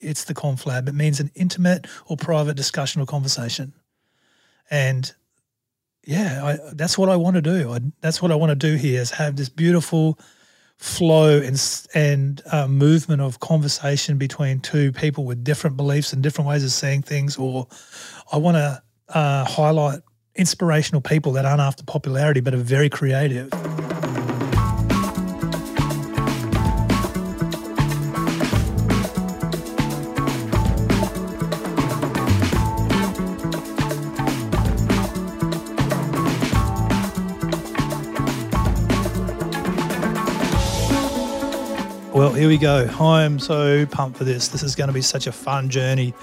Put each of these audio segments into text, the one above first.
it's the conflab. It means an intimate or private discussion or conversation. And yeah, I, that's what I want to do. I, that's what I want to do here is have this beautiful flow and and uh, movement of conversation between two people with different beliefs and different ways of seeing things. Or I want to uh, highlight inspirational people that aren't after popularity but are very creative. Here we go. I'm so pumped for this. This is going to be such a fun journey.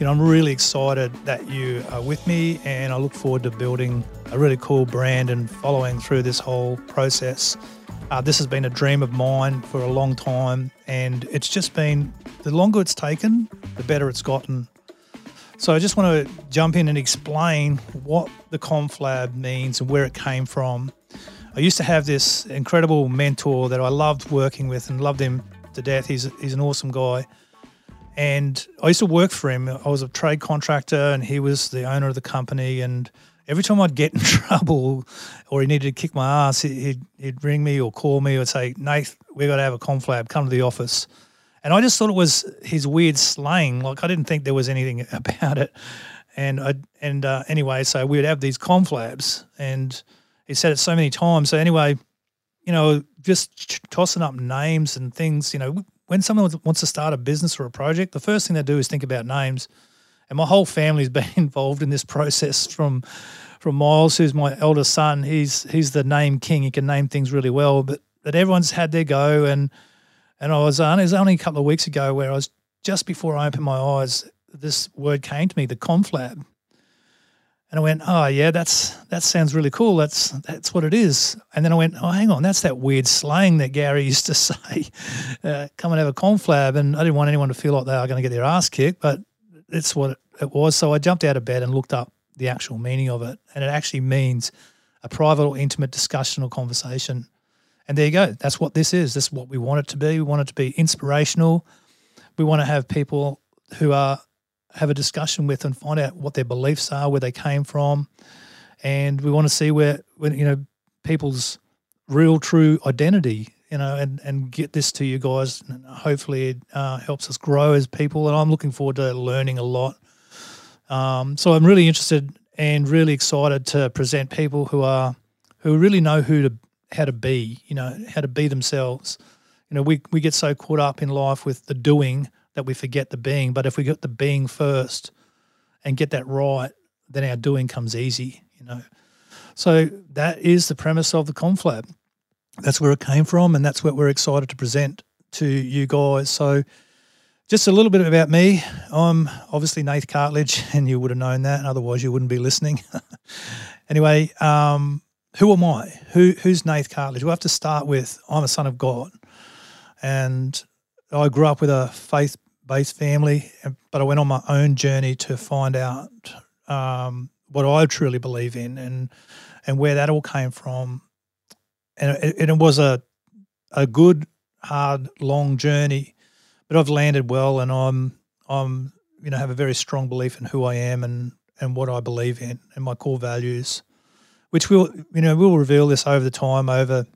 You know, I'm really excited that you are with me, and I look forward to building a really cool brand and following through this whole process. Uh, this has been a dream of mine for a long time, and it's just been the longer it's taken, the better it's gotten. So I just want to jump in and explain what the conflab means and where it came from. I used to have this incredible mentor that I loved working with and loved him to death. He's, he's an awesome guy. And I used to work for him. I was a trade contractor and he was the owner of the company. And every time I'd get in trouble or he needed to kick my ass, he'd, he'd ring me or call me or say, Nate, we've got to have a conflab, come to the office. And I just thought it was his weird slang. Like I didn't think there was anything about it. And I, and uh, anyway, so we'd have these conflabs and – he said it so many times. So anyway, you know, just tossing up names and things. You know, when someone wants to start a business or a project, the first thing they do is think about names. And my whole family's been involved in this process from from Miles, who's my eldest son. He's he's the name king. He can name things really well, but but everyone's had their go. And and I was only it was only a couple of weeks ago where I was just before I opened my eyes, this word came to me, the conflab. And I went, oh yeah, that's that sounds really cool. That's that's what it is. And then I went, oh hang on, that's that weird slang that Gary used to say, uh, come and have a conflab. And I didn't want anyone to feel like they are going to get their ass kicked, but it's what it was. So I jumped out of bed and looked up the actual meaning of it, and it actually means a private or intimate discussion or conversation. And there you go. That's what this is. This is what we want it to be. We want it to be inspirational. We want to have people who are have a discussion with and find out what their beliefs are, where they came from, and we want to see where, when you know, people's real, true identity, you know, and and get this to you guys. And hopefully, it uh, helps us grow as people. And I'm looking forward to learning a lot. Um, so I'm really interested and really excited to present people who are who really know who to how to be, you know, how to be themselves. You know, we we get so caught up in life with the doing that we forget the being. But if we get the being first and get that right, then our doing comes easy, you know. So that is the premise of the conflab. That's where it came from, and that's what we're excited to present to you guys. So just a little bit about me. I'm obviously Nathe Cartledge, and you would have known that, otherwise you wouldn't be listening. anyway, um, who am I? Who who's Nathe Cartledge? We'll have to start with I'm a son of God, and I grew up with a faith based family, but I went on my own journey to find out um, what I truly believe in and and where that all came from. And it, it was a a good, hard, long journey, but I've landed well, and I'm I'm you know have a very strong belief in who I am and and what I believe in and my core values, which will you know we'll reveal this over the time over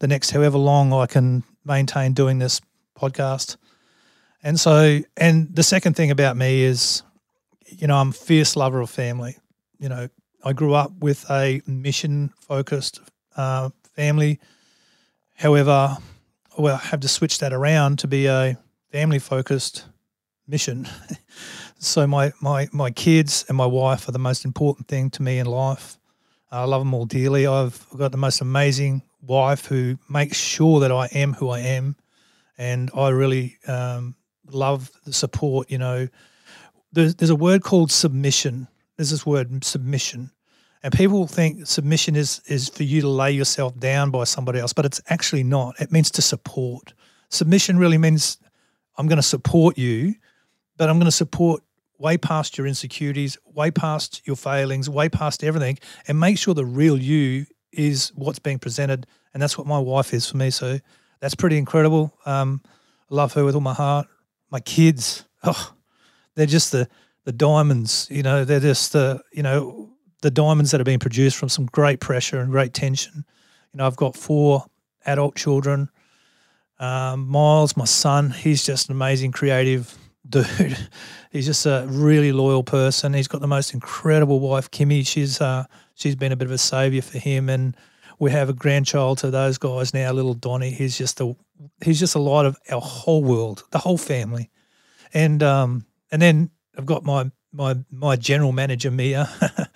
the next however long I can maintain doing this podcast. And so, and the second thing about me is, you know, I'm a fierce lover of family. You know, I grew up with a mission focused uh, family. However, well, I have to switch that around to be a family focused mission. so my, my my kids and my wife are the most important thing to me in life. I love them all dearly. I've got the most amazing wife who makes sure that I am who I am, and I really um, love the support. You know, there's, there's a word called submission. There's this word submission, and people think submission is is for you to lay yourself down by somebody else, but it's actually not. It means to support. Submission really means I'm going to support you, but I'm going to support way past your insecurities, way past your failings, way past everything, and make sure the real you is what's being presented. And that's what my wife is for me. So that's pretty incredible. Um, love her with all my heart my kids oh, they're just the the diamonds. You know, they're just the you know the diamonds that are being produced from some great pressure and great tension. You know, I've got four adult children. Um, Miles, my son, he's just an amazing creative dude. he's just a really loyal person. He's got the most incredible wife, Kimmy. She's uh, she's been a bit of a savior for him, and we have a grandchild to those guys now, little Donny. He's just a he's just a light of our whole world, the whole family, and um, and then I've got my my my general manager Mia.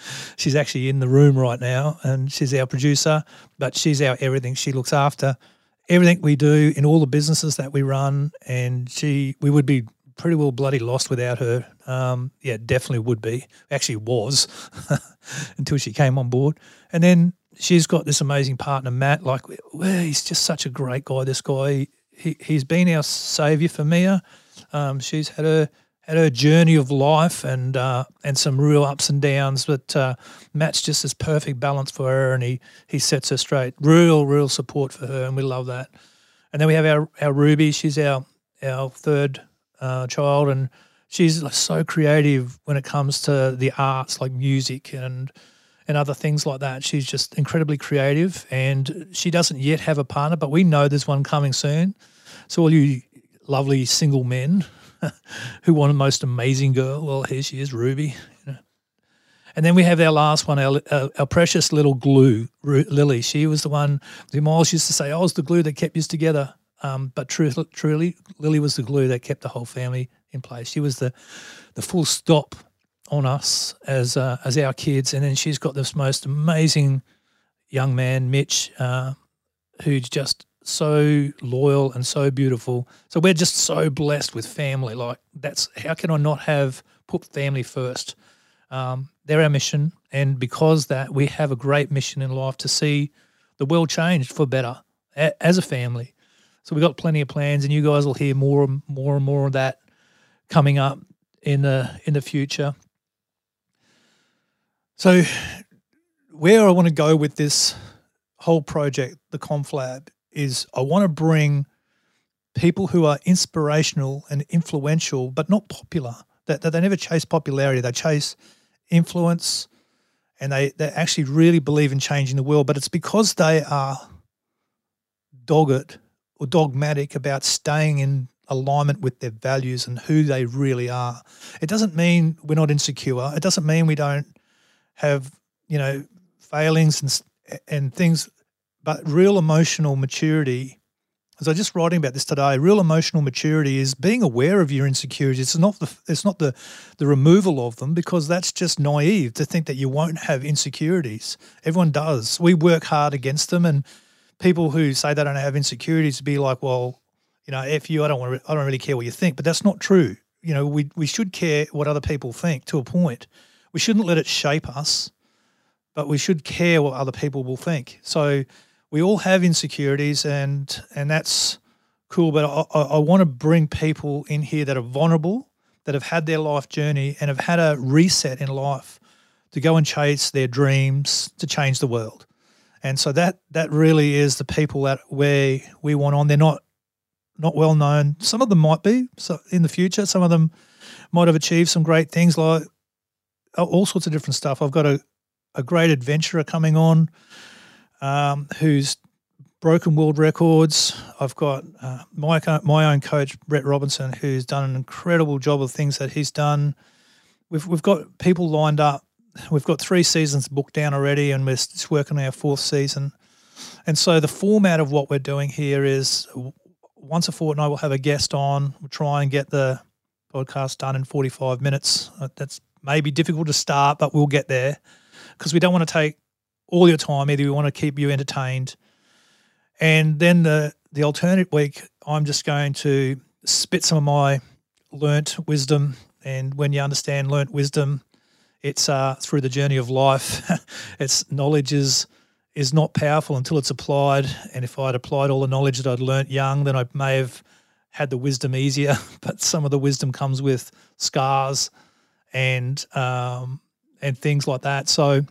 she's actually in the room right now, and she's our producer, but she's our everything. She looks after everything we do in all the businesses that we run, and she we would be pretty well bloody lost without her. Um, yeah, definitely would be. Actually, was until she came on board, and then she's got this amazing partner Matt. Like, well, he's just such a great guy. This guy, he he's been our savior for Mia. Um, she's had her had her journey of life and uh, and some real ups and downs, but uh, Matt's just this perfect balance for her, and he he sets her straight. Real, real support for her, and we love that. And then we have our our Ruby. She's our our third uh, child, and she's so creative when it comes to the arts, like music and and other things like that. She's just incredibly creative, and she doesn't yet have a partner, but we know there's one coming soon. So all you lovely single men who want the most amazing girl? Well, here she is, Ruby. And then we have our last one, our, our, our precious little glue, Ru- Lily. She was the one, the Miles used to say, I was the glue that kept us together. Um, but truth, truly, Lily was the glue that kept the whole family in place. She was the, the full stop on us as uh, as our kids. And then she's got this most amazing young man, Mitch, uh, who's just so loyal and so beautiful. So we're just so blessed with family. Like that's how can I not have put family first? Um, they're our mission, and because that we have a great mission in life to see the world changed for better a, as a family. So we've got plenty of plans, and you guys will hear more and more and more of that coming up in the in the future. So where I want to go with this whole project, the Conflab, is I want to bring people who are inspirational and influential, but not popular. That, that they never chase popularity; they chase influence, and they they actually really believe in changing the world. But it's because they are dogged or dogmatic about staying in alignment with their values and who they really are. It doesn't mean we're not insecure. It doesn't mean we don't have you know failings and and things but real emotional maturity, as I was just writing about this today, real emotional maturity is being aware of your insecurities. It's not the it's not the the removal of them because that's just naive to think that you won't have insecurities. Everyone does. We work hard against them, and people who say they don't have insecurities be like, well, you know, if you, I don't want, I don't really care what you think, but that's not true. You know, we we should care what other people think to a point. We shouldn't let it shape us, but we should care what other people will think. So we all have insecurities, and and that's cool. But I, I, want to bring people in here that are vulnerable, that have had their life journey, and have had a reset in life to go and chase their dreams to change the world. And so that that really is the people that we we want on. They're not not well known. Some of them might be so in the future. Some of them might have achieved some great things, like all sorts of different stuff. I've got a a great adventurer coming on um, who's broken world records. I've got uh, my my own coach Brett Robinson, who's done an incredible job of things that he's done. We've we've got people lined up. We've got three seasons booked down already, and we're just working on our fourth season. And so the format of what we're doing here is once a fortnight we'll have a guest on. We'll try and get the podcast done in 45 minutes. Uh, that's maybe difficult to start, but we'll get there because we don't want to take all your time. Either we want to keep you entertained, and then the the alternate week, I'm just going to spit some of my learnt wisdom. And when you understand learnt wisdom, it's uh, through the journey of life. it's knowledge is is not powerful until it's applied. And if I'd applied all the knowledge that I'd learnt young, then I may have had the wisdom easier. But some of the wisdom comes with scars and um, and things like that. So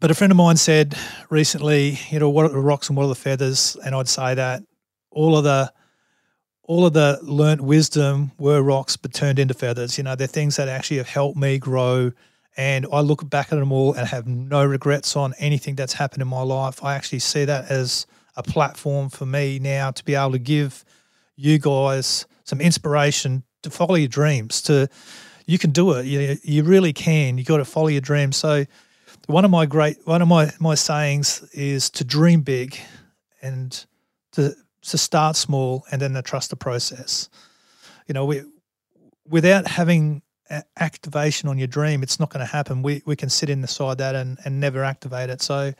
but a friend of mine said recently, you know, what are the rocks and what are the feathers? And I'd say that all of the all of the learnt wisdom were rocks but turned into feathers. You know, they're things that actually have helped me grow. And I look back at them all and have no regrets on anything that's happened in my life. I actually see that as a platform for me now to be able to give you guys some inspiration to follow your dreams. To you can do it. You, you really can. You got to follow your dreams. So one of my great one of my my sayings is to dream big and to to start small and then to trust the process. You know, we without having activation on your dream, it's not going to happen. We we can sit inside that and and never activate it. So,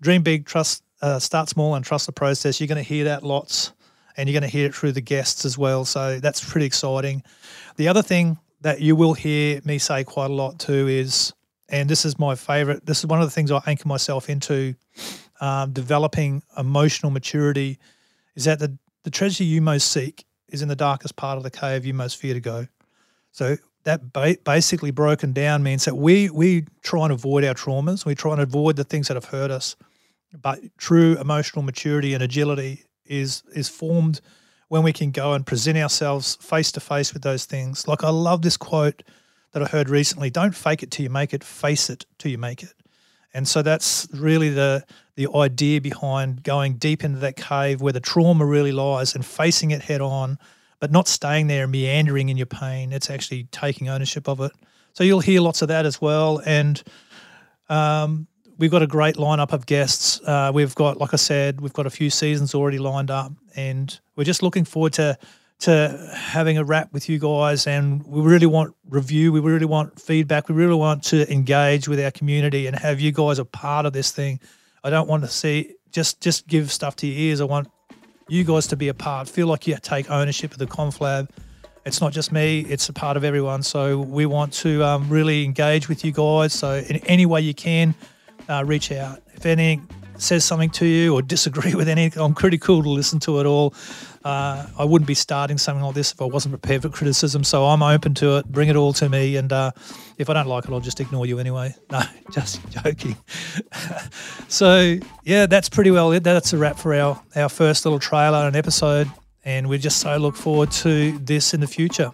dream big, trust, uh, start small, and trust the process. You're going to hear that lots, and you're going to hear it through the guests as well. So that's pretty exciting. The other thing that you will hear me say quite a lot too is, and this is my favorite. This is one of the things I anchor myself into. Um, developing emotional maturity is that the, the treasure you most seek is in the darkest part of the cave you most fear to go. So that ba- basically broken down means that we we try and avoid our traumas. We try and avoid the things that have hurt us. But true emotional maturity and agility is is formed when we can go and present ourselves face to face with those things. Like I love this quote that I heard recently: "Don't fake it till you make it. Face it till you make it." And so that's really the the idea behind going deep into that cave where the trauma really lies and facing it head on, but not staying there and meandering in your pain. It's actually taking ownership of it. So you'll hear lots of that as well. And um, we've got a great lineup of guests. Uh, we've got, like I said, we've got a few seasons already lined up, and we're just looking forward to to having a wrap with you guys. And we really want review. We really want feedback. We really want to engage with our community and have you guys a part of this thing. I don't want to see just just give stuff to your ears. I want you guys to be a part. Feel like you take ownership of the conflab. It's not just me; it's a part of everyone. So we want to um, really engage with you guys. So in any way you can, uh, reach out. If anything says something to you or disagree with anything, I'm pretty cool to listen to it all. Uh, I wouldn't be starting something like this if I wasn't prepared for criticism. So I'm open to it. Bring it all to me, and uh, if I don't like it, I'll just ignore you anyway. No, just joking. so yeah, that's pretty well it. That's a wrap for our our first little trailer and episode, and we just so look forward to this in the future.